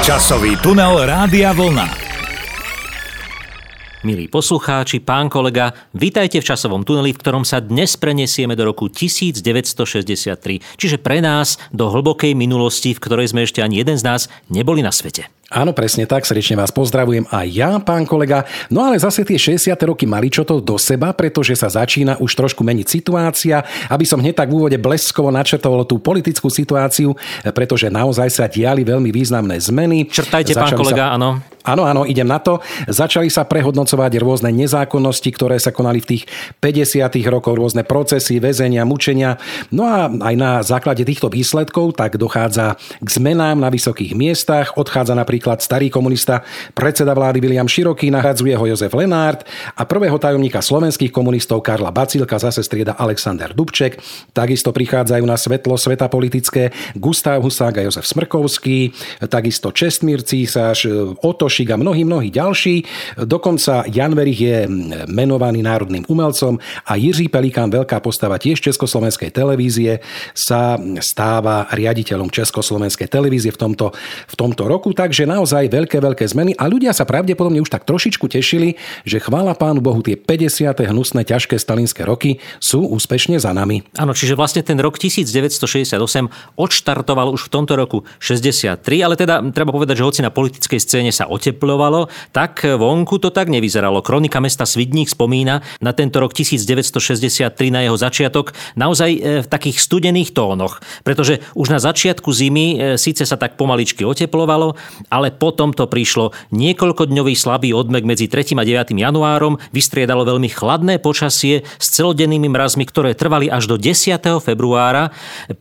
Časový tunel Rádia Vlna. Milí poslucháči, pán kolega, vitajte v časovom tuneli, v ktorom sa dnes prenesieme do roku 1963, čiže pre nás do hlbokej minulosti, v ktorej sme ešte ani jeden z nás neboli na svete. Áno, presne tak, srdečne vás pozdravujem aj ja, pán kolega. No ale zase tie 60. roky mali čo to do seba, pretože sa začína už trošku meniť situácia. Aby som hneď tak v úvode bleskovo načrtol tú politickú situáciu, pretože naozaj sa diali veľmi významné zmeny. Črtajte, Začali pán kolega, sa... áno. Áno, áno, idem na to. Začali sa prehodnocovať rôzne nezákonnosti, ktoré sa konali v tých 50. rokoch, rôzne procesy, väzenia, mučenia. No a aj na základe týchto výsledkov tak dochádza k zmenám na vysokých miestach. Odchádza napríklad starý komunista, predseda vlády William Široký, nahradzuje ho Jozef Lenárt a prvého tajomníka slovenských komunistov Karla Bacilka zase strieda Alexander Dubček. Takisto prichádzajú na svetlo sveta politické Gustav Husák a Jozef Smrkovský, takisto Čestmír Císaš, Oto Košík a mnohí, mnohí ďalší. Dokonca Jan Verich je menovaný národným umelcom a Jiří Pelikán, veľká postava tiež Československej televízie, sa stáva riaditeľom Československej televízie v tomto, v tomto roku. Takže naozaj veľké, veľké zmeny a ľudia sa pravdepodobne už tak trošičku tešili, že chvála pánu Bohu tie 50. hnusné, ťažké stalinské roky sú úspešne za nami. Áno, čiže vlastne ten rok 1968 odštartoval už v tomto roku 63, ale teda treba povedať, že hoci na politickej scéne sa oteplovalo, tak vonku to tak nevyzeralo. Kronika mesta Svidník spomína na tento rok 1963 na jeho začiatok naozaj e, v takých studených tónoch, pretože už na začiatku zimy e, síce sa tak pomaličky oteplovalo, ale potom to prišlo niekoľkodňový slabý odmek medzi 3. a 9. januárom, vystriedalo veľmi chladné počasie s celodennými mrazmi, ktoré trvali až do 10. februára.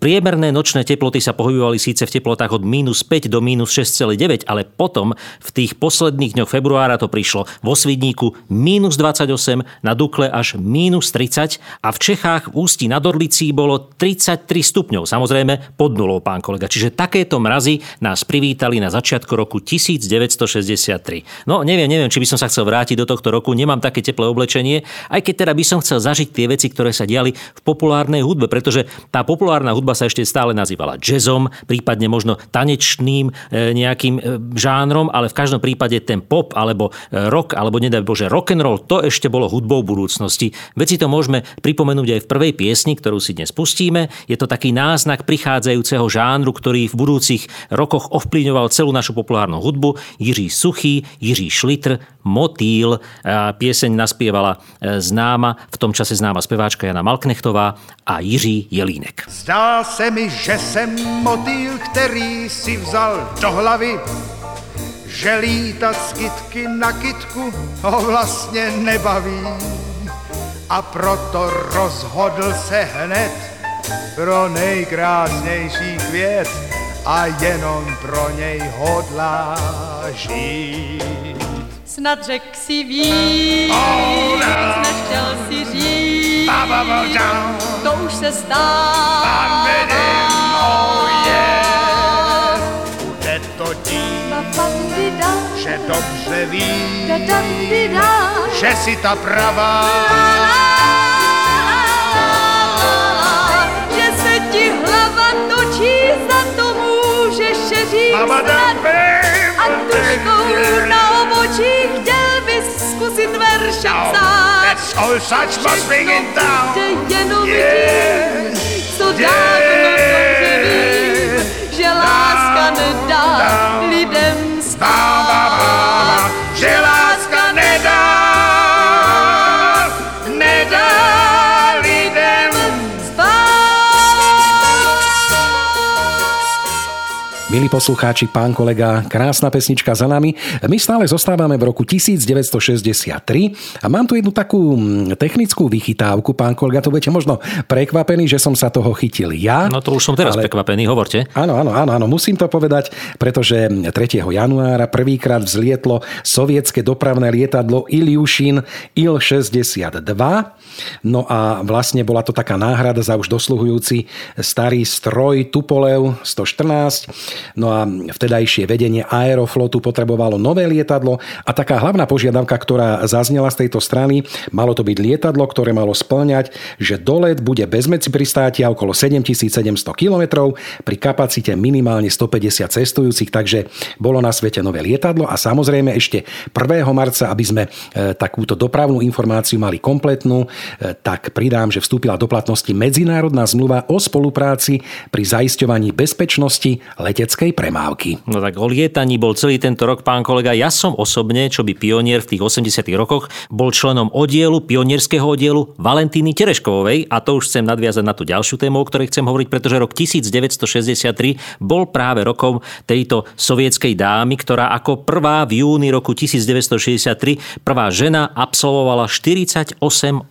Priemerné nočné teploty sa pohybovali síce v teplotách od minus 5 do minus 6,9, ale potom v tých tých posledných dňoch februára to prišlo vo Svidníku minus 28, na Dukle až minus 30 a v Čechách v Ústí nad Orlicí bolo 33 stupňov, samozrejme pod nulou, pán kolega. Čiže takéto mrazy nás privítali na začiatku roku 1963. No neviem, neviem, či by som sa chcel vrátiť do tohto roku, nemám také teplé oblečenie, aj keď teda by som chcel zažiť tie veci, ktoré sa diali v populárnej hudbe, pretože tá populárna hudba sa ešte stále nazývala jazzom, prípadne možno tanečným e, nejakým e, žánrom, ale v každom každom prípade ten pop alebo e, rock alebo nedaj Bože rock and roll, to ešte bolo hudbou budúcnosti. Veci to môžeme pripomenúť aj v prvej piesni, ktorú si dnes pustíme. Je to taký náznak prichádzajúceho žánru, ktorý v budúcich rokoch ovplyvňoval celú našu populárnu hudbu. Jiří Suchý, Jiří Šlitr, Motýl. Pieseň naspievala e, známa, v tom čase známa speváčka Jana Malknechtová a Jiří Jelínek. Zdá se mi, že jsem motýl, který si vzal do hlavy že lítat z kytky na kytku ho vlastně nebaví. A proto rozhodl se hned pro nejkrásnější květ a jenom pro něj hodlá žít. Snad řek si víc, oh, no. nechtěl si říct, ba, ba, ba, to už se stává. Dobře ví, že si ta pravá. Že se ti hlava točí, za to můžeš říct a tuškou na obočí chtěl bys zkusit verše psát. That's all such must bring it down. Že jenom vidím, co dávno Milí poslucháči, pán kolega, krásna pesnička za nami. My stále zostávame v roku 1963 a mám tu jednu takú mm, technickú vychytávku, pán kolega, to budete možno prekvapený, že som sa toho chytil ja. No to už som teraz ale... prekvapený, hovorte. Áno, áno, áno, áno, musím to povedať, pretože 3. januára prvýkrát vzlietlo sovietské dopravné lietadlo Ilyushin Il-62. No a vlastne bola to taká náhrada za už dosluhujúci starý stroj Tupolev 114 No a vtedajšie vedenie Aeroflotu potrebovalo nové lietadlo a taká hlavná požiadavka, ktorá zaznela z tejto strany, malo to byť lietadlo, ktoré malo splňať, že dolet bude bez medzi pristátia okolo 7700 km pri kapacite minimálne 150 cestujúcich, takže bolo na svete nové lietadlo a samozrejme ešte 1. marca, aby sme e, takúto dopravnú informáciu mali kompletnú, e, tak pridám, že vstúpila do platnosti medzinárodná zmluva o spolupráci pri zaisťovaní bezpečnosti leteckej premávky. No tak o lietaní bol celý tento rok, pán kolega. Ja som osobne, čo by pionier v tých 80 rokoch, bol členom oddielu, pionierského oddielu Valentíny Tereškovej a to už chcem nadviazať na tú ďalšiu tému, o ktorej chcem hovoriť, pretože rok 1963 bol práve rokom tejto sovietskej dámy, ktorá ako prvá v júni roku 1963 prvá žena absolvovala 48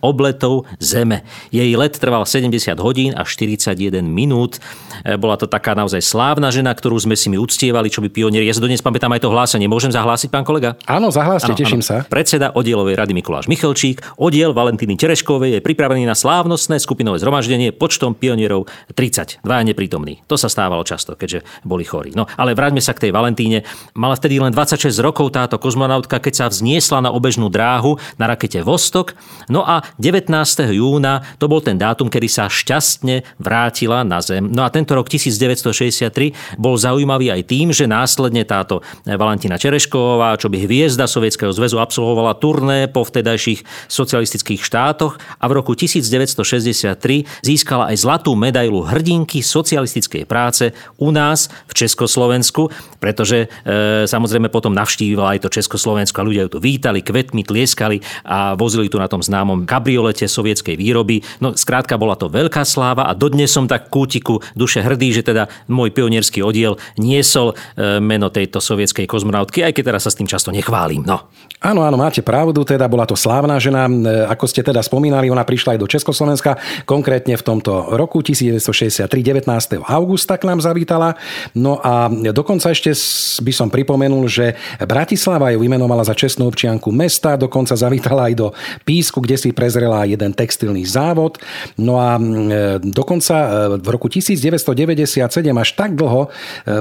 obletov Zeme. Jej let trval 70 hodín a 41 minút. E, bola to taká naozaj slávna žena, ktorú sme si my uctievali, čo by pionieri. Ja si dodnes pamätám aj to hlásenie. Môžem zahlásiť, pán kolega? Áno, zahláste, teším áno. sa. Predseda oddielovej rady Mikuláš Michalčík, oddiel Valentíny Tereškovej je pripravený na slávnostné skupinové zhromaždenie počtom pionierov 30. Dvaja neprítomní. To sa stávalo často, keďže boli chorí. No, ale vráťme sa k tej Valentíne. Mala vtedy len 26 rokov táto kozmonautka, keď sa vzniesla na obežnú dráhu na rakete Vostok. No a 19. júna to bol ten dátum, kedy sa šťastne vrátila na Zem. No a tento rok 1963 bol zaujímavý aj tým, že následne táto Valentina Čerešková, čo by hviezda Sovietskeho zväzu absolvovala turné po vtedajších socialistických štátoch a v roku 1963 získala aj zlatú medailu hrdinky socialistickej práce u nás v Československu, pretože e, samozrejme potom navštívila aj to Československo a ľudia ju tu vítali, kvetmi tlieskali a vozili tu na tom známom kabriolete sovietskej výroby. No skrátka bola to veľká sláva a dodnes som tak kútiku duše hrdý, že teda môj pionierský oddiel niesol e, meno tejto sovietskej kozmonautky, aj keď teraz sa s tým často nechválim. No. Áno, áno, máte pravdu, teda bola to slávna žena. E, ako ste teda spomínali, ona prišla aj do Československa, konkrétne v tomto roku 1963, 19. augusta k nám zavítala. No a dokonca ešte by som pripomenul, že Bratislava ju vymenovala za čestnú občianku mesta, dokonca zavítala aj do Písku, kde si prezrela jeden textilný závod. No a e, dokonca v roku 1997 až tak dlho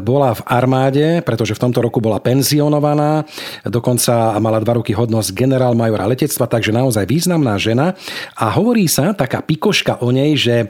bola v armáde, pretože v tomto roku bola penzionovaná, dokonca mala dva roky hodnosť generál majora letectva, takže naozaj významná žena. A hovorí sa taká pikoška o nej, že e,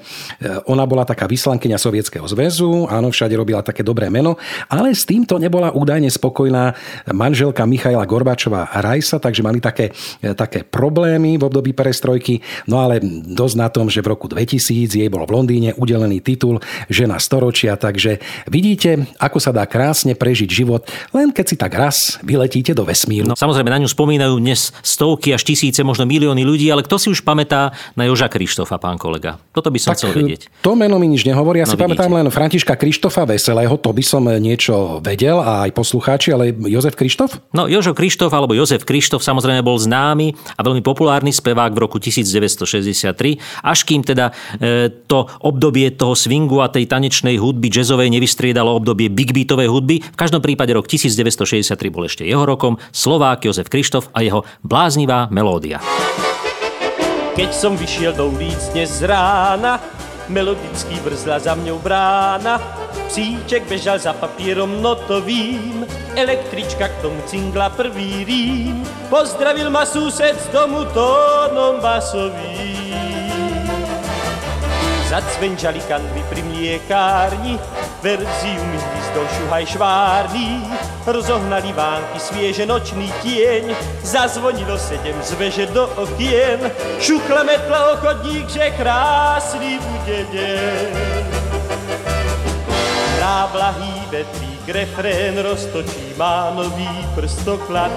ona bola taká vyslankyňa Sovietskeho zväzu, áno, všade robila také dobré meno, ale s týmto nebola údajne spokojná manželka Michaila Gorbačova Rajsa, takže mali také, e, také problémy v období perestrojky, no ale dosť na tom, že v roku 2000 jej bol v Londýne udelený titul Žena storočia, takže vidíte, ako sa dá krásne prežiť život, len keď si tak raz vyletíte do vesmíru. No, samozrejme, na ňu spomínajú dnes stovky až tisíce, možno milióny ľudí, ale kto si už pamätá na Joža Krištofa, pán kolega? Toto by som tak, chcel vedieť. To meno mi nič nehovorí. Ja no, si vidíte. pamätám len Františka Krištofa Veselého, to by som niečo vedel a aj poslucháči, ale Jozef Krištof? No, Jožo Krištof alebo Jozef Krištof samozrejme bol známy a veľmi populárny spevák v roku 1963, až kým teda e, to obdobie toho swingu a tej tanečnej hudby jazzovej nevystriedalo obdobie big beatovej hudby. V každom prípade rok 1963 bol ešte jeho rokom. Slovák Jozef Krištof a jeho bláznivá melódia. Keď som vyšiel do ulic dnes rána, melodický vrzla za mňou brána, psíček bežal za papírom notovým, električka k tomu cingla prvý rým, pozdravil ma sused z domu tónom basovým. Zacvenčali kanvy pri mliekárni, verziu mi hvízdol šuhaj švárný, rozohnali vánky svieže nočný tieň, zazvonilo sedem zveže do okien, šukla metla ochodník, že krásny bude deň. Hrá blahý vetrík, refrén roztočí, má nový prstoklad.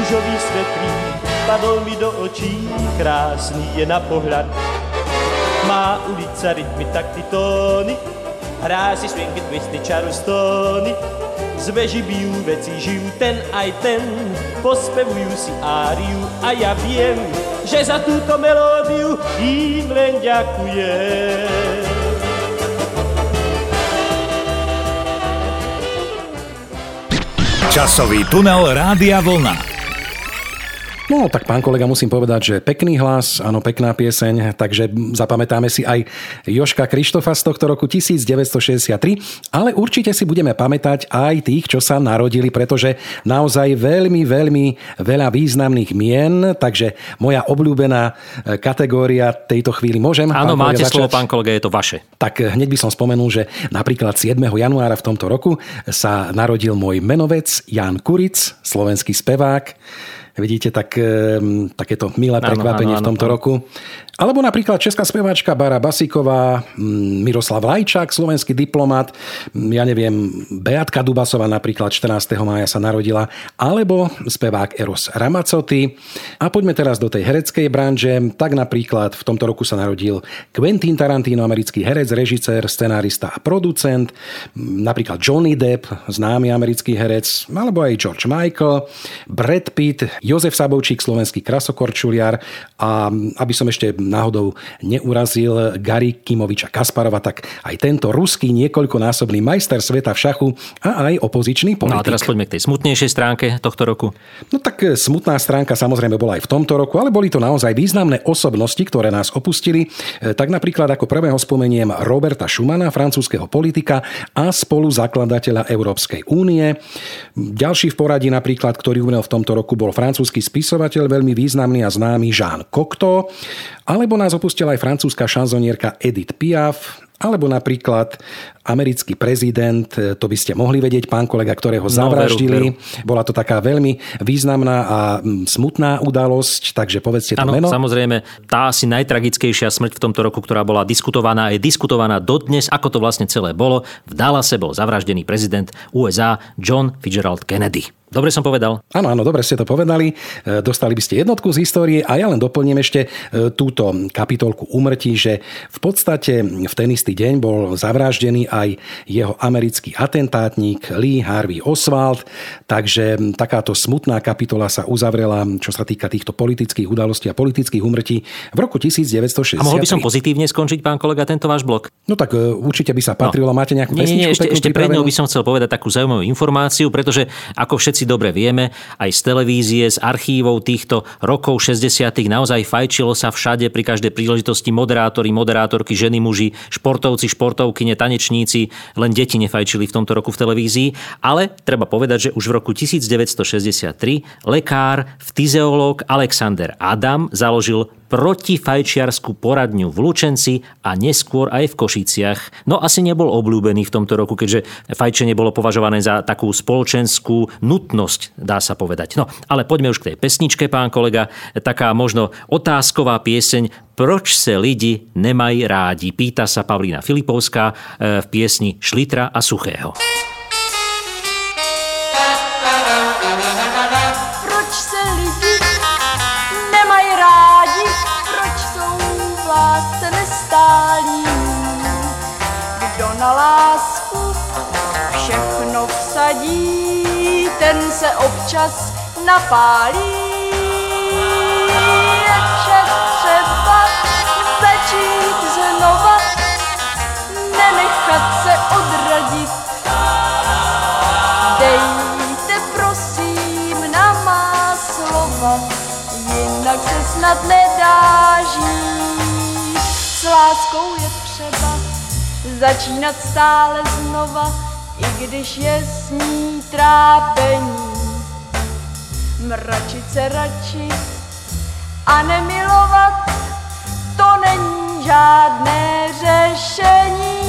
Rúžový svetlík padol mi do očí, krásný je na pohľad má ulica rytmy, takty, tóny, hrá si swingy, twisty, charlestony, z veži bijú veci, žijú ten aj ten, pospevujú si áriu a ja viem, že za túto melódiu im len ďakujem. Časový tunel Rádia Vlna. No, tak pán kolega, musím povedať, že pekný hlas, áno, pekná pieseň, takže zapamätáme si aj Joška Krištofa z tohto roku 1963, ale určite si budeme pamätať aj tých, čo sa narodili, pretože naozaj veľmi, veľmi veľa významných mien, takže moja obľúbená e, kategória tejto chvíli môžem. Áno, máte začať? slovo, pán kolega, je to vaše. Tak hneď by som spomenul, že napríklad 7. januára v tomto roku sa narodil môj menovec Jan Kuric, slovenský spevák. Vidíte, tak, takéto milé prekvapenie v tomto roku. Alebo napríklad česká speváčka Bara Basiková, mm, Miroslav Lajčák, slovenský diplomat, mm, ja neviem, Beatka Dubasová napríklad 14. mája sa narodila, alebo spevák Eros Ramacoty. A poďme teraz do tej hereckej branže. Tak napríklad v tomto roku sa narodil Quentin Tarantino, americký herec, režisér, scenárista a producent, mm, napríklad Johnny Depp, známy americký herec, alebo aj George Michael, Brad Pitt, Jozef Sabovčík, slovenský krasokorčuliar a aby som ešte náhodou neurazil Gary Kimoviča Kasparova, tak aj tento ruský niekoľkonásobný majster sveta v šachu a aj opozičný politik. No a teraz poďme k tej smutnejšej stránke tohto roku. No tak e, smutná stránka samozrejme bola aj v tomto roku, ale boli to naozaj významné osobnosti, ktoré nás opustili. E, tak napríklad ako prvého spomeniem Roberta Schumana, francúzského politika a spolu zakladateľa Európskej únie. Ďalší v poradí napríklad, ktorý umrel v tomto roku, bol francúzsky spisovateľ, veľmi významný a známy Jean Cocteau. Alebo nás opustila aj francúzska šanzonierka Edith Piaf, alebo napríklad americký prezident, e, to by ste mohli vedieť, pán kolega, ktorého no, zavraždili. Veru, veru. Bola to taká veľmi významná a smutná udalosť, takže povedzte to ano, meno. samozrejme, tá asi najtragickejšia smrť v tomto roku, ktorá bola diskutovaná, je diskutovaná dodnes, ako to vlastne celé bolo. V Dallase bol zavraždený prezident USA John Fitzgerald Kennedy. Dobre som povedal? Áno, áno, dobre ste to povedali. E, dostali by ste jednotku z histórie a ja len doplním ešte e, túto kapitolku umrtí, že v podstate v ten istý deň bol zavraždený aj jeho americký atentátnik Lee Harvey Oswald, takže takáto smutná kapitola sa uzavrela, čo sa týka týchto politických udalostí a politických umrtí v roku 1960. A mohol by som pozitívne skončiť, pán kolega, tento váš blok? No tak e, určite by sa patrilo. No. Máte nejakú nie, nie, ešte, ešte pred ňou by som chcel povedať takú zaujímavú informáciu, pretože ako všetci dobre vieme, aj z televízie, z archívov týchto rokov 60. naozaj fajčilo sa všade pri každej príležitosti moderátori, moderátorky, ženy, muži, športovci, športovky, tanečníci, len deti nefajčili v tomto roku v televízii. Ale treba povedať, že už v roku 1963 lekár, fyziológ Alexander Adam založil protifajčiarskú poradňu v Lučenci a neskôr aj v Košiciach. No asi nebol obľúbený v tomto roku, keďže fajčenie bolo považované za takú spoločenskú nutnosť, dá sa povedať. No, ale poďme už k tej pesničke, pán kolega. Taká možno otázková pieseň Proč se lidi nemají rádi? Pýta sa Pavlína Filipovská eh, v piesni Šlitra a Suchého. Se občas napálí. Je třeba začít znova, nenechat se odradit. Dejte prosím na má slova, jinak se snad nedá žít. S láskou je třeba začínat stále znova, i když je s ní trápení. Mračit se radši a nemilovat, to není žádné řešení.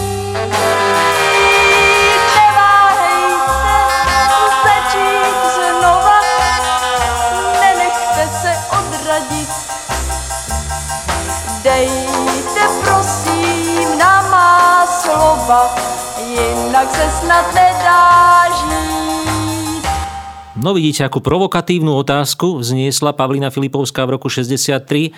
Dejte prosím na má slova, jinak se snad nedá žít. No vidíte, akú provokatívnu otázku vzniesla Pavlina Filipovská v roku 63. E,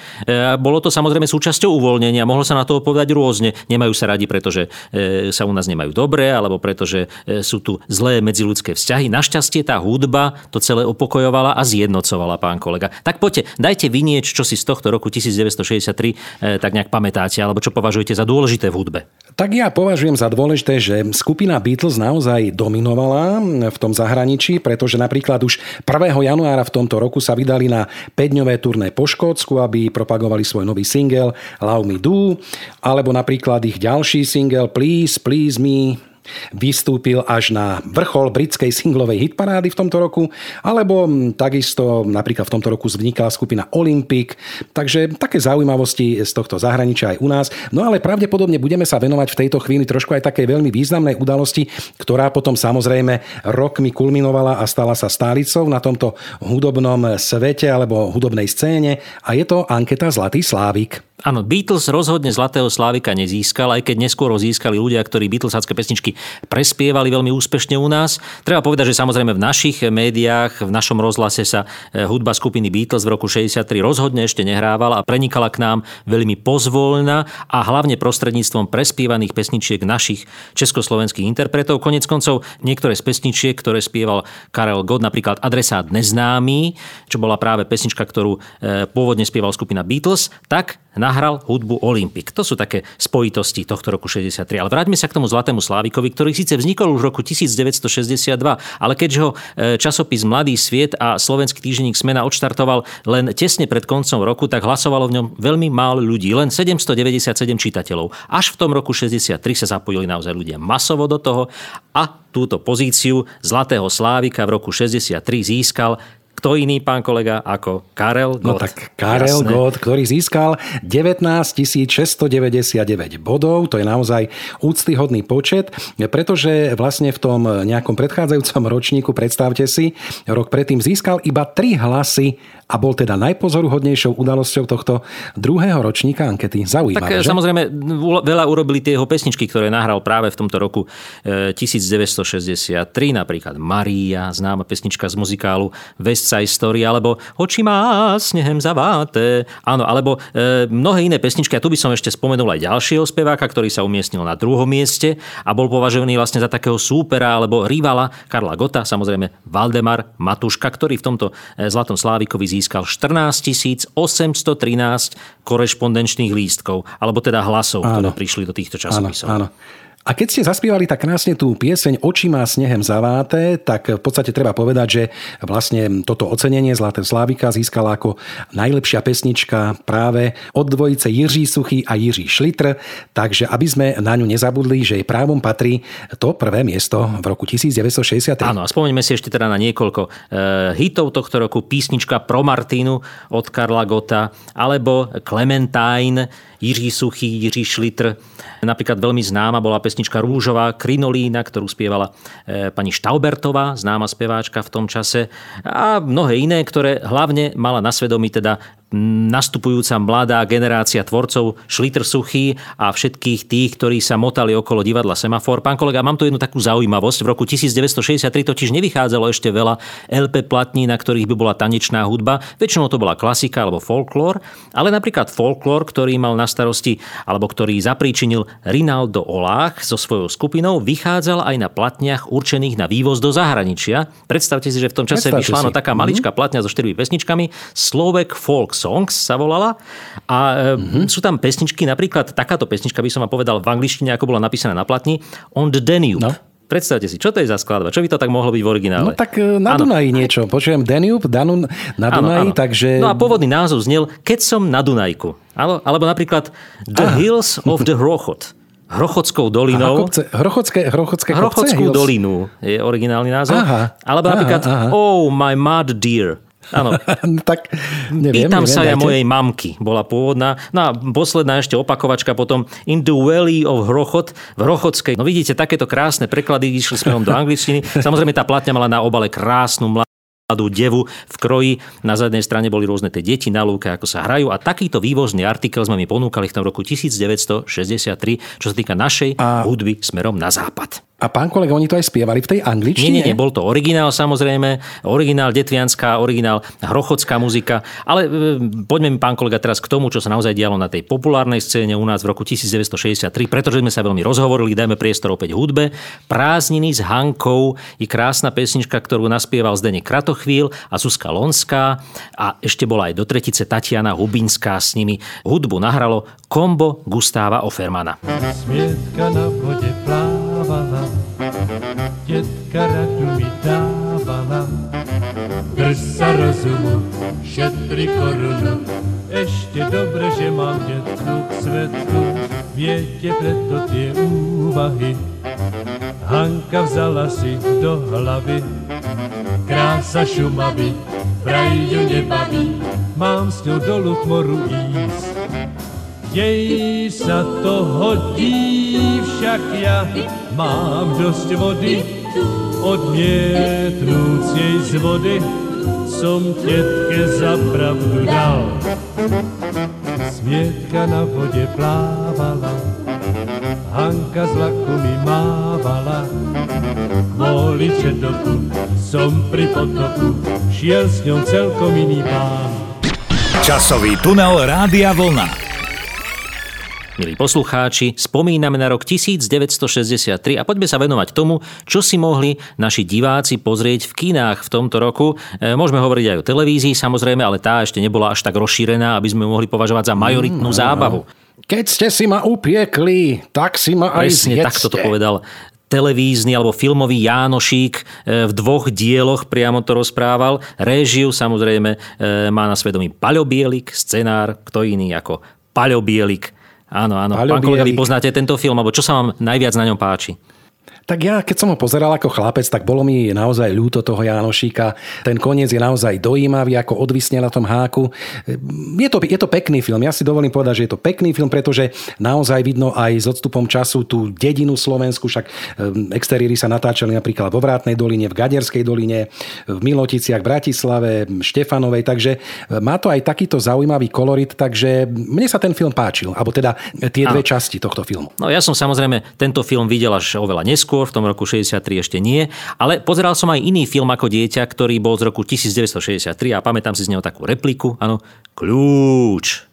bolo to samozrejme súčasťou uvoľnenia. Mohlo sa na to odpovedať rôzne. Nemajú sa radi, pretože e, sa u nás nemajú dobre, alebo pretože e, sú tu zlé medziludské vzťahy. Našťastie tá hudba to celé opokojovala a zjednocovala, pán kolega. Tak poďte, dajte vynieť, čo si z tohto roku 1963 tak nejak pamätáte, alebo čo považujete za dôležité v hudbe. Tak ja považujem za dôležité, že skupina Beatles naozaj dominovala v tom zahraničí, pretože napríklad Napríklad už 1. januára v tomto roku sa vydali na 5-dňové turné po Škótsku, aby propagovali svoj nový single Love Me Do, alebo napríklad ich ďalší single Please, Please Me, Vystúpil až na vrchol britskej singlovej hitparády v tomto roku, alebo takisto napríklad v tomto roku vznikala skupina Olympic, takže také zaujímavosti z tohto zahraničia aj u nás. No ale pravdepodobne budeme sa venovať v tejto chvíli trošku aj takej veľmi významnej udalosti, ktorá potom samozrejme rokmi kulminovala a stala sa stálicou na tomto hudobnom svete alebo hudobnej scéne a je to anketa Zlatý Slávik. Áno, Beatles rozhodne Zlatého Slávika nezískal, aj keď neskôr ho získali ľudia, ktorí Beatlesácké pesničky prespievali veľmi úspešne u nás. Treba povedať, že samozrejme v našich médiách, v našom rozhlase sa e, hudba skupiny Beatles v roku 63 rozhodne ešte nehrávala a prenikala k nám veľmi pozvolna a hlavne prostredníctvom prespievaných pesničiek našich československých interpretov. Konec koncov niektoré z pesničiek, ktoré spieval Karel Gott, napríklad Adresát neznámy, čo bola práve pesnička, ktorú e, pôvodne spieval skupina Beatles, tak nahral hudbu Olympic. To sú také spojitosti tohto roku 63. Ale vráťme sa k tomu Zlatému Slávikovi, ktorý síce vznikol už v roku 1962, ale keďže ho e, časopis Mladý sviet a slovenský týždenník Smena odštartoval len tesne pred koncom roku, tak hlasovalo v ňom veľmi málo ľudí, len 797 čitateľov. Až v tom roku 63 sa zapojili naozaj ľudia masovo do toho a túto pozíciu Zlatého Slávika v roku 63 získal kto iný, pán kolega, ako Karel no Gott. No tak Karel Jasné. Gott, ktorý získal 19 699 bodov, to je naozaj úctyhodný počet, pretože vlastne v tom nejakom predchádzajúcom ročníku, predstavte si, rok predtým získal iba 3 hlasy a bol teda najpozoruhodnejšou udalosťou tohto druhého ročníka ankety. Zaujímavé, Tak že? samozrejme, veľa urobili tie jeho pesničky, ktoré nahral práve v tomto roku 1963, e, napríklad Maria, známa pesnička z muzikálu West Side Story, alebo Oči má snehem zaváte. Áno, alebo e, mnohé iné pesničky. A tu by som ešte spomenul aj ďalšieho speváka, ktorý sa umiestnil na druhom mieste a bol považovaný vlastne za takého súpera alebo rivala Karla Gota, samozrejme Valdemar Matuška, ktorý v tomto e, Zlatom Slávikovi získal 14 813 korešpondenčných lístkov, alebo teda hlasov, áno. ktoré prišli do týchto časopisov. Áno, áno. A keď ste zaspievali tak krásne tú pieseň Oči má snehem zaváté, tak v podstate treba povedať, že vlastne toto ocenenie Zlaté Slávika získala ako najlepšia pesnička práve od dvojice Jiří Suchý a Jiří Šlitr, takže aby sme na ňu nezabudli, že jej právom patrí to prvé miesto v roku 1963. Áno, a spomeňme si ešte teda na niekoľko e, hitov tohto roku. Písnička Pro Martinu od Karla Gota, alebo Clementine, Jiří Suchý, Jiří Šlitr. Napríklad veľmi známa bola pesnička Rúžová Krinolína, ktorú spievala e, pani Štaubertová, známa speváčka v tom čase a mnohé iné, ktoré hlavne mala na svedomí teda nastupujúca mladá generácia tvorcov Šliter Suchý a všetkých tých, ktorí sa motali okolo divadla Semafor. Pán kolega, mám tu jednu takú zaujímavosť. V roku 1963 totiž nevychádzalo ešte veľa LP platní, na ktorých by bola tanečná hudba. Väčšinou to bola klasika alebo folklór, ale napríklad folklór, ktorý mal na starosti alebo ktorý zapríčinil Rinaldo Olách so svojou skupinou, vychádzal aj na platniach určených na vývoz do zahraničia. Predstavte si, že v tom čase Predstavte vyšla no taká maličká mm-hmm. platňa so štyrmi pesničkami Slovek Folk Songs sa volala. A mm-hmm. sú tam pesničky, napríklad takáto pesnička by som vám povedal v angličtine, ako bola napísaná na platni, On the Danube. No. Predstavte si, čo to je za skladba? Čo by to tak mohlo byť v originále? No tak e, na ano. Dunaji niečo. Počujem Danube, Danun na Dunaji, ano, ano. takže... No a pôvodný názov znel Keď som na Dunajku. Alebo napríklad The Aha. Hills of the Hrochot. Hrochodskou dolinou. Aha, kopce, hrochodské, hrochodské kopce, Hrochodskú dolinu je originálny názov. Aha, Alebo napríklad aha, aha. Oh, my mud dear. Áno. tak neviem, Pýtam neviem, sa ja mojej mamky, bola pôvodná. No a posledná ešte opakovačka potom In the Valley of Hrochot v Hrochotskej. No vidíte, takéto krásne preklady išli smerom do angličtiny. Samozrejme tá platňa mala na obale krásnu mladú devu v kroji. Na zadnej strane boli rôzne tie deti na lúke, ako sa hrajú. A takýto vývozný artikel sme mi ponúkali v tom roku 1963, čo sa týka našej a... hudby smerom na západ. A pán kolega, oni to aj spievali v tej angličtine? Nie, nie, nie, bol to originál samozrejme, originál detvianská, originál hrochodská muzika, ale e, poďme mi pán kolega teraz k tomu, čo sa naozaj dialo na tej populárnej scéne u nás v roku 1963, pretože sme sa veľmi rozhovorili, dajme priestor opäť hudbe. Prázdniny s Hankou je krásna pesnička, ktorú naspieval Zdenek Kratochvíl a Zuzka Lonská a ešte bola aj do tretice Tatiana Hubinská s nimi. Hudbu nahralo kombo Gustáva Ofermana. Smietka na vode plávala, detka radu mi dávala, rozumu, šetri korunu. Ešte dobre, že mám detku k svetku, viete preto tie úvahy. Hanka vzala si do hlavy, krása Šumavy, vraj ju nebaví, mám s ňou dolu moru ísť. Jej sa to hodí, však ja mám dosť vody, odmietnúc jej z vody, som tetke za pravdu dal. Smietka na vode plávala, Hanka z laku mi mávala, kvôli čedoku som pri potoku, šiel s ňou celkom iný pán. Časový tunel Rádia Vlna. Milí poslucháči, spomíname na rok 1963 a poďme sa venovať tomu, čo si mohli naši diváci pozrieť v kinách v tomto roku. E, môžeme hovoriť aj o televízii samozrejme, ale tá ešte nebola až tak rozšírená, aby sme ju mohli považovať za majoritnú mm, zábavu. Keď ste si ma upiekli, tak si ma aj Presne zjedzte. takto to povedal televízny alebo filmový Jánošík e, v dvoch dieloch priamo to rozprával. Réžiu samozrejme e, má na svedomí Paľo Bielik, scenár, kto iný ako Paľo Bielik. Áno, áno. Pán kolega, vy poznáte tento film, alebo čo sa vám najviac na ňom páči? Tak ja, keď som ho pozeral ako chlapec, tak bolo mi naozaj ľúto toho Jánošíka. Ten koniec je naozaj dojímavý, ako odvisne na tom háku. Je to, je to pekný film. Ja si dovolím povedať, že je to pekný film, pretože naozaj vidno aj s odstupom času tú dedinu Slovensku, však ehm, exteriéry sa natáčali napríklad vo Vrátnej doline, v Gaderskej doline, v Miloticiach, Bratislave, Štefanovej, takže ehm, má to aj takýto zaujímavý kolorit, takže mne sa ten film páčil, alebo teda tie dve časti tohto filmu. No ja som samozrejme tento film videl až oveľa neskôr neskôr, v tom roku 63 ešte nie, ale pozeral som aj iný film ako dieťa, ktorý bol z roku 1963 a pamätám si z neho takú repliku, áno, Kľúč.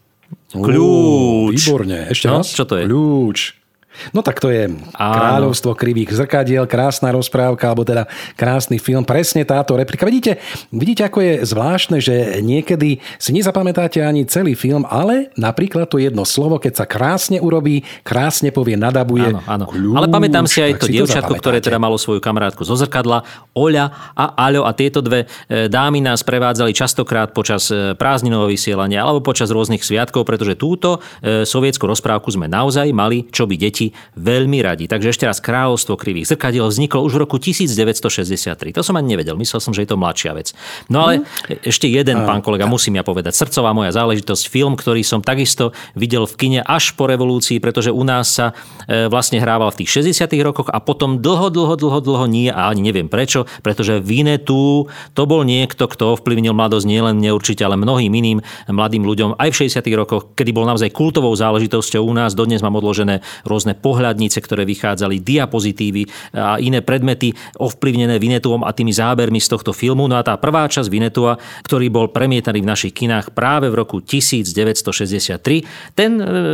Kľúč. výborne, ešte no, raz. Čo to je? Kľúč. No tak to je. Kráľovstvo krivých zrkadiel, krásna rozprávka, alebo teda krásny film, presne táto replika. Vidíte, vidíte, ako je zvláštne, že niekedy si nezapamätáte ani celý film, ale napríklad to jedno slovo, keď sa krásne urobí, krásne povie, nadabuje. Áno, áno. Kľúč, ale pamätám si aj to dievčatko, ktoré teda malo svoju kamarátku zo zrkadla, Oľa a Aľo a tieto dve e, dámy nás prevádzali častokrát počas e, prázdninového vysielania alebo počas rôznych sviatkov, pretože túto e, sovietskú rozprávku sme naozaj mali, čo by deti deti veľmi radi. Takže ešte raz Kráľovstvo krivých zrkadiel vzniklo už v roku 1963. To som ani nevedel, myslel som, že je to mladšia vec. No ale mm. ešte jeden, pán kolega, musím ja povedať. Srdcová moja záležitosť, film, ktorý som takisto videl v kine až po revolúcii, pretože u nás sa e, vlastne hrával v tých 60. rokoch a potom dlho, dlho, dlho, dlho nie a ani neviem prečo, pretože Vinetu to bol niekto, kto ovplyvnil mladosť nielen mne určite, ale mnohým iným mladým ľuďom aj v 60. rokoch, kedy bol naozaj kultovou záležitosťou u nás. Dodnes mám odložené rôzne rôzne pohľadnice, ktoré vychádzali, diapozitívy a iné predmety ovplyvnené Vinetuom a tými zábermi z tohto filmu. No a tá prvá časť Vinetua, ktorý bol premietaný v našich kinách práve v roku 1963, ten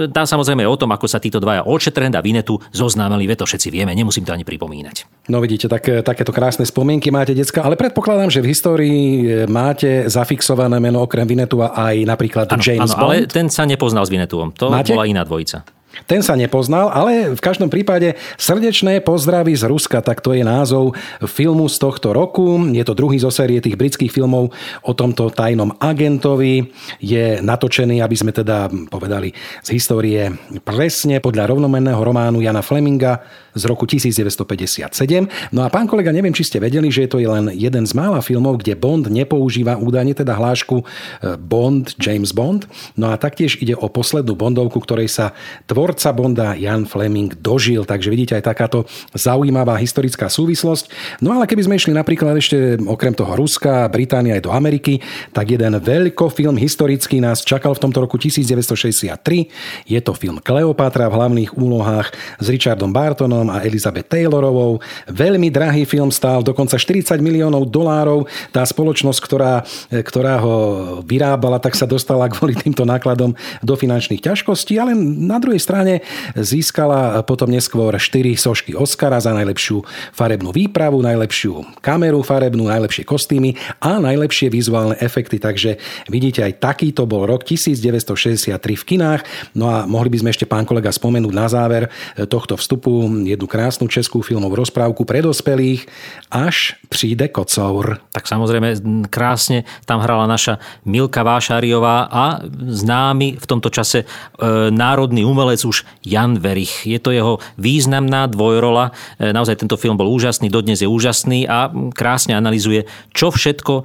dá e, samozrejme o tom, ako sa títo dvaja Olšetrend a Vinetu zoznámili, ve to všetci vieme, nemusím to ani pripomínať. No vidíte, tak, takéto krásne spomienky máte, decka, ale predpokladám, že v histórii e, máte zafixované meno okrem Vinetua aj napríklad ano, James ano, Bond. ale ten sa nepoznal s Vinetuom, to máte? bola iná dvojica. Ten sa nepoznal, ale v každom prípade srdečné pozdravy z Ruska, tak to je názov filmu z tohto roku. Je to druhý zo série tých britských filmov o tomto tajnom agentovi. Je natočený, aby sme teda povedali z histórie presne podľa rovnomenného románu Jana Fleminga z roku 1957. No a pán kolega, neviem, či ste vedeli, že je to len jeden z mála filmov, kde Bond nepoužíva údajne teda hlášku eh, Bond, James Bond. No a taktiež ide o poslednú Bondovku, ktorej sa tvorca Bonda Jan Fleming dožil. Takže vidíte aj takáto zaujímavá historická súvislosť. No ale keby sme išli napríklad ešte okrem toho Ruska, Británia aj do Ameriky, tak jeden veľkofilm historický nás čakal v tomto roku 1963. Je to film Kleopatra v hlavných úlohách s Richardom Bartonom, a Elizabeth Taylorovou. Veľmi drahý film stál dokonca 40 miliónov dolárov. Tá spoločnosť, ktorá, ktorá ho vyrábala, tak sa dostala kvôli týmto nákladom do finančných ťažkostí, ale na druhej strane. Získala potom neskôr 4 sošky Oscara za najlepšiu farebnú výpravu, najlepšiu kameru farebnú, najlepšie kostýmy a najlepšie vizuálne efekty. Takže vidíte, aj takýto bol rok 1963 v kinách. No a mohli by sme ešte pán kolega spomenúť na záver tohto vstupu jednu krásnu českú filmovú rozprávku pre dospelých Až príde kocour. Tak samozrejme krásne tam hrala naša Milka Vášariová a známy v tomto čase e, národný umelec už Jan Verich. Je to jeho významná dvojrola. E, naozaj tento film bol úžasný, dodnes je úžasný a krásne analizuje, čo všetko e,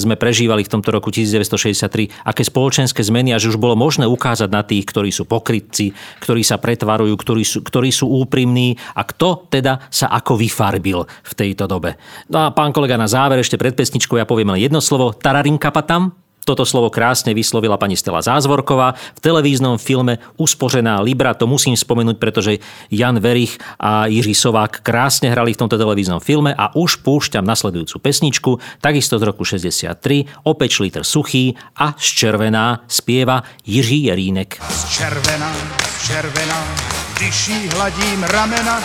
sme prežívali v tomto roku 1963, aké spoločenské zmeny a že už bolo možné ukázať na tých, ktorí sú pokrytci, ktorí sa pretvarujú, ktorí sú, ktorí sú úprimní a kto teda sa ako vyfarbil v tejto dobe. No a pán kolega, na záver ešte pred pesničkou ja poviem len jedno slovo. Tararinka patam. Toto slovo krásne vyslovila pani Stela Zázvorková v televíznom filme Uspořená Libra. To musím spomenúť, pretože Jan Verich a Jiří Sovák krásne hrali v tomto televíznom filme a už púšťam nasledujúcu pesničku, takisto z roku 63, opäť Šliter suchý a z červená spieva Jiří Jerínek. Z červená, z červená, když jí hladím ramena,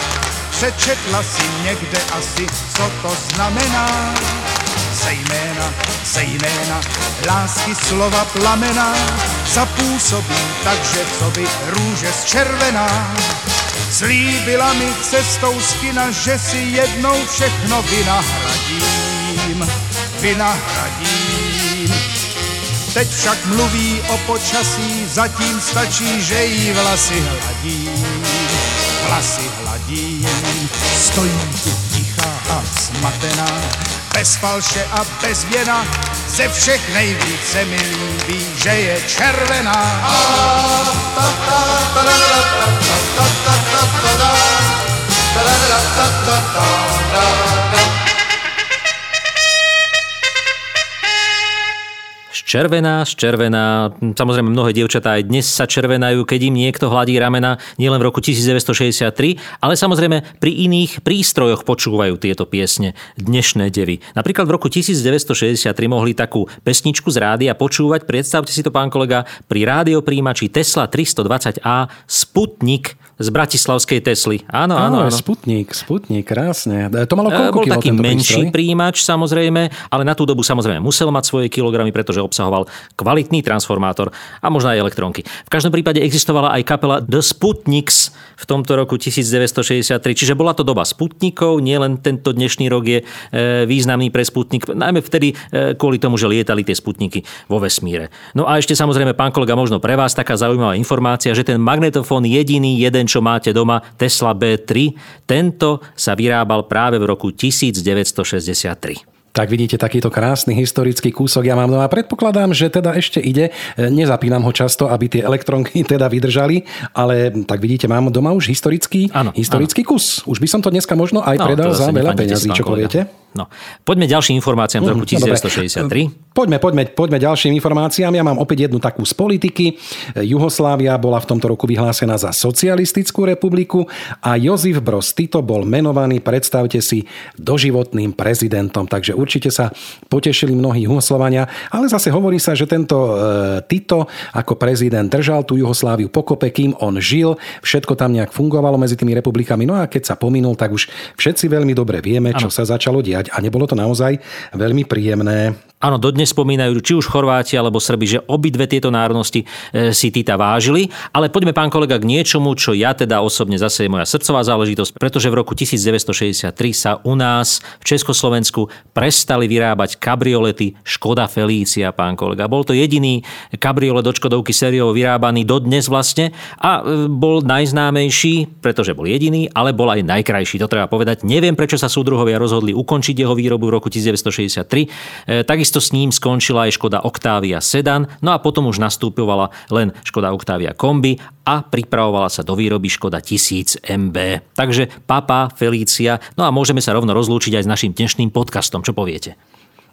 přečetla si někde asi, co to znamená zejména, zejména lásky slova plamena zapůsobí takže co by růže zčervená. Slíbila mi cestou skina, že si jednou všechno vynahradím, vynahradím. Teď však mluví o počasí, zatím stačí, že jí vlasy hladím, vlasy hladím. Stojí tu tichá a smatená, bez falše a bez věna, ze všech nejvíce mi líbí, že je červená. Červená, červená. Samozrejme, mnohé dievčatá aj dnes sa červenajú, keď im niekto hladí ramena, nielen v roku 1963, ale samozrejme pri iných prístrojoch počúvajú tieto piesne dnešné devy. Napríklad v roku 1963 mohli takú pesničku z rádia počúvať, predstavte si to, pán kolega, pri rádiopríjimači Tesla 320A Sputnik z Bratislavskej Tesly. Áno, áno, áno. Sputnik, Sputnik, krásne. To malo E, koľko Bol taký menší prístroj? príjimač samozrejme, ale na tú dobu samozrejme musel mať svoje kilogramy, pretože obsahoval kvalitný transformátor a možno aj elektronky. V každom prípade existovala aj kapela The Sputniks v tomto roku 1963, čiže bola to doba Sputnikov, nielen tento dnešný rok je e, významný pre Sputnik, najmä vtedy e, kvôli tomu, že lietali tie Sputniky vo vesmíre. No a ešte samozrejme, pán kolega, možno pre vás taká zaujímavá informácia, že ten magnetofón jediný jeden, čo máte doma, Tesla B3, tento sa vyrábal práve v roku 1963. Tak vidíte takýto krásny historický kúsok. Ja mám no a predpokladám, že teda ešte ide. E, Nezapínam ho často, aby tie elektronky teda vydržali, ale tak vidíte, mám doma už historický, Áno, historický kus. Už by som to dneska možno aj No, predal za veľa peňazí, čo poviete. No. Poďme ďalším informáciám z roku Mhm, no. 1963. Poďme, poďme, poďme ďalším informáciám. Ja mám opäť jednu takú z politiky. Juhoslávia bola v tomto roku vyhlásená za socialistickú republiku a Jozif Broz Tito bol menovaný, predstavte si, doživotným prezidentom. Takže určite sa potešili mnohí Juhoslovania, ale zase hovorí sa, že tento e, Tito ako prezident držal tú Juhosláviu pokope, kým on žil. Všetko tam nejak fungovalo medzi tými republikami. No a keď sa pominul, tak už všetci veľmi dobre vieme, čo sa začalo diať a nebolo to naozaj veľmi príjemné. Áno, dodnes spomínajú či už Chorváti alebo Srbi, že obidve tieto národnosti e, si Tita vážili. Ale poďme, pán kolega, k niečomu, čo ja teda osobne zase je moja srdcová záležitosť, pretože v roku 1963 sa u nás v Československu prestali vyrábať kabriolety Škoda Felícia, pán kolega. Bol to jediný kabriolet do Škodovky sériovo vyrábaný dodnes vlastne a e, bol najznámejší, pretože bol jediný, ale bol aj najkrajší, to treba povedať. Neviem, prečo sa súdruhovia rozhodli ukončiť jeho výrobu v roku 1963. E, takisto s ním skončila aj Škoda Octavia Sedan, no a potom už nastúpovala len Škoda Octavia Kombi a pripravovala sa do výroby Škoda 1000 MB. Takže papa, Felícia, no a môžeme sa rovno rozlúčiť aj s našim dnešným podcastom. Čo poviete?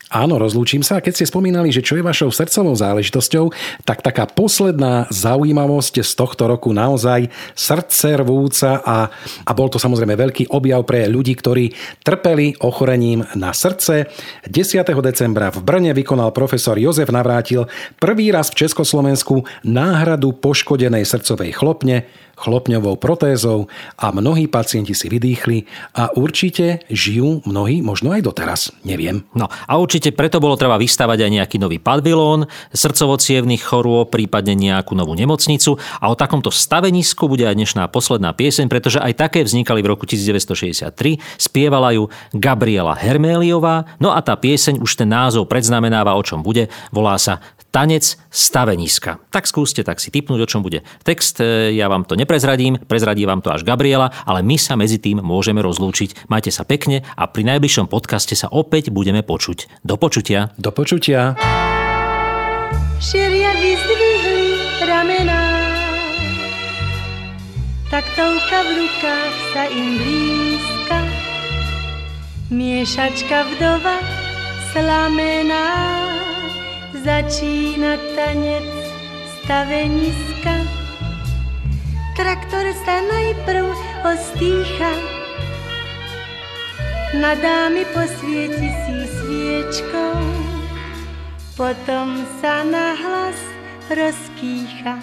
Áno, rozlúčim sa. Keď ste spomínali, že čo je vašou srdcovou záležitosťou, tak taká posledná zaujímavosť z tohto roku naozaj srdce rvúca a, a bol to samozrejme veľký objav pre ľudí, ktorí trpeli ochorením na srdce. 10. decembra v Brne vykonal profesor Jozef Navrátil prvý raz v Československu náhradu poškodenej srdcovej chlopne chlopňovou protézou a mnohí pacienti si vydýchli a určite žijú mnohí možno aj doteraz, neviem. No a určite preto bolo treba vystavať aj nejaký nový pavilón, srdcovo chorôb, prípadne nejakú novú nemocnicu a o takomto stavenisku bude aj dnešná posledná pieseň, pretože aj také vznikali v roku 1963, spievala ju Gabriela Herméliová, no a tá pieseň už ten názov predznamenáva, o čom bude, volá sa Tanec staveniska. Tak skúste tak si typnúť, o čom bude text. E, ja vám to neprezradím, prezradí vám to až Gabriela, ale my sa medzi tým môžeme rozlúčiť. Majte sa pekne a pri najbližšom podcaste sa opäť budeme počuť. Do počutia. Do počutia. Šeria vyzdvihli ramená, touka v rukách sa im blízka, miešačka vdova slamená začína tanec staveniska. Traktor sa najprv ostýcha, na dámy posvieti si sviečkou, potom sa hlas rozkýcha.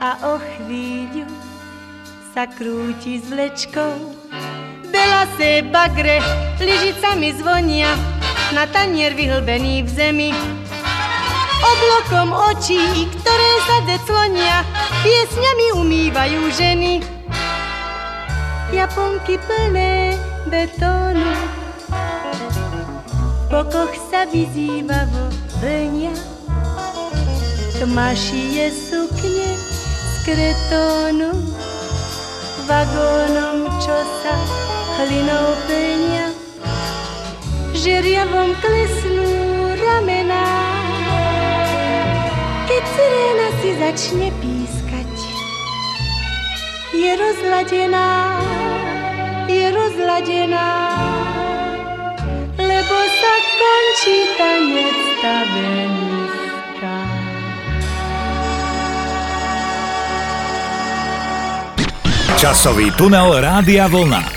A o chvíľu sa krúti s vlečkou. Bela se bagre, lyžicami zvonia, na tanier vyhlbený v zemi, oblokom očí, ktoré sa declonia, piesňami umývajú ženy. Japonky plné betónu, pokoch sa vyzývavo vlnia. Tmaší je sukne z kretónu, vagónom, čo sa hlinou plnia. Žeriavom klesnú ramená, začne pískať, je rozladená, je rozladená, lebo sa končí tanec staveniska. Časový tunel Rádia Vlna.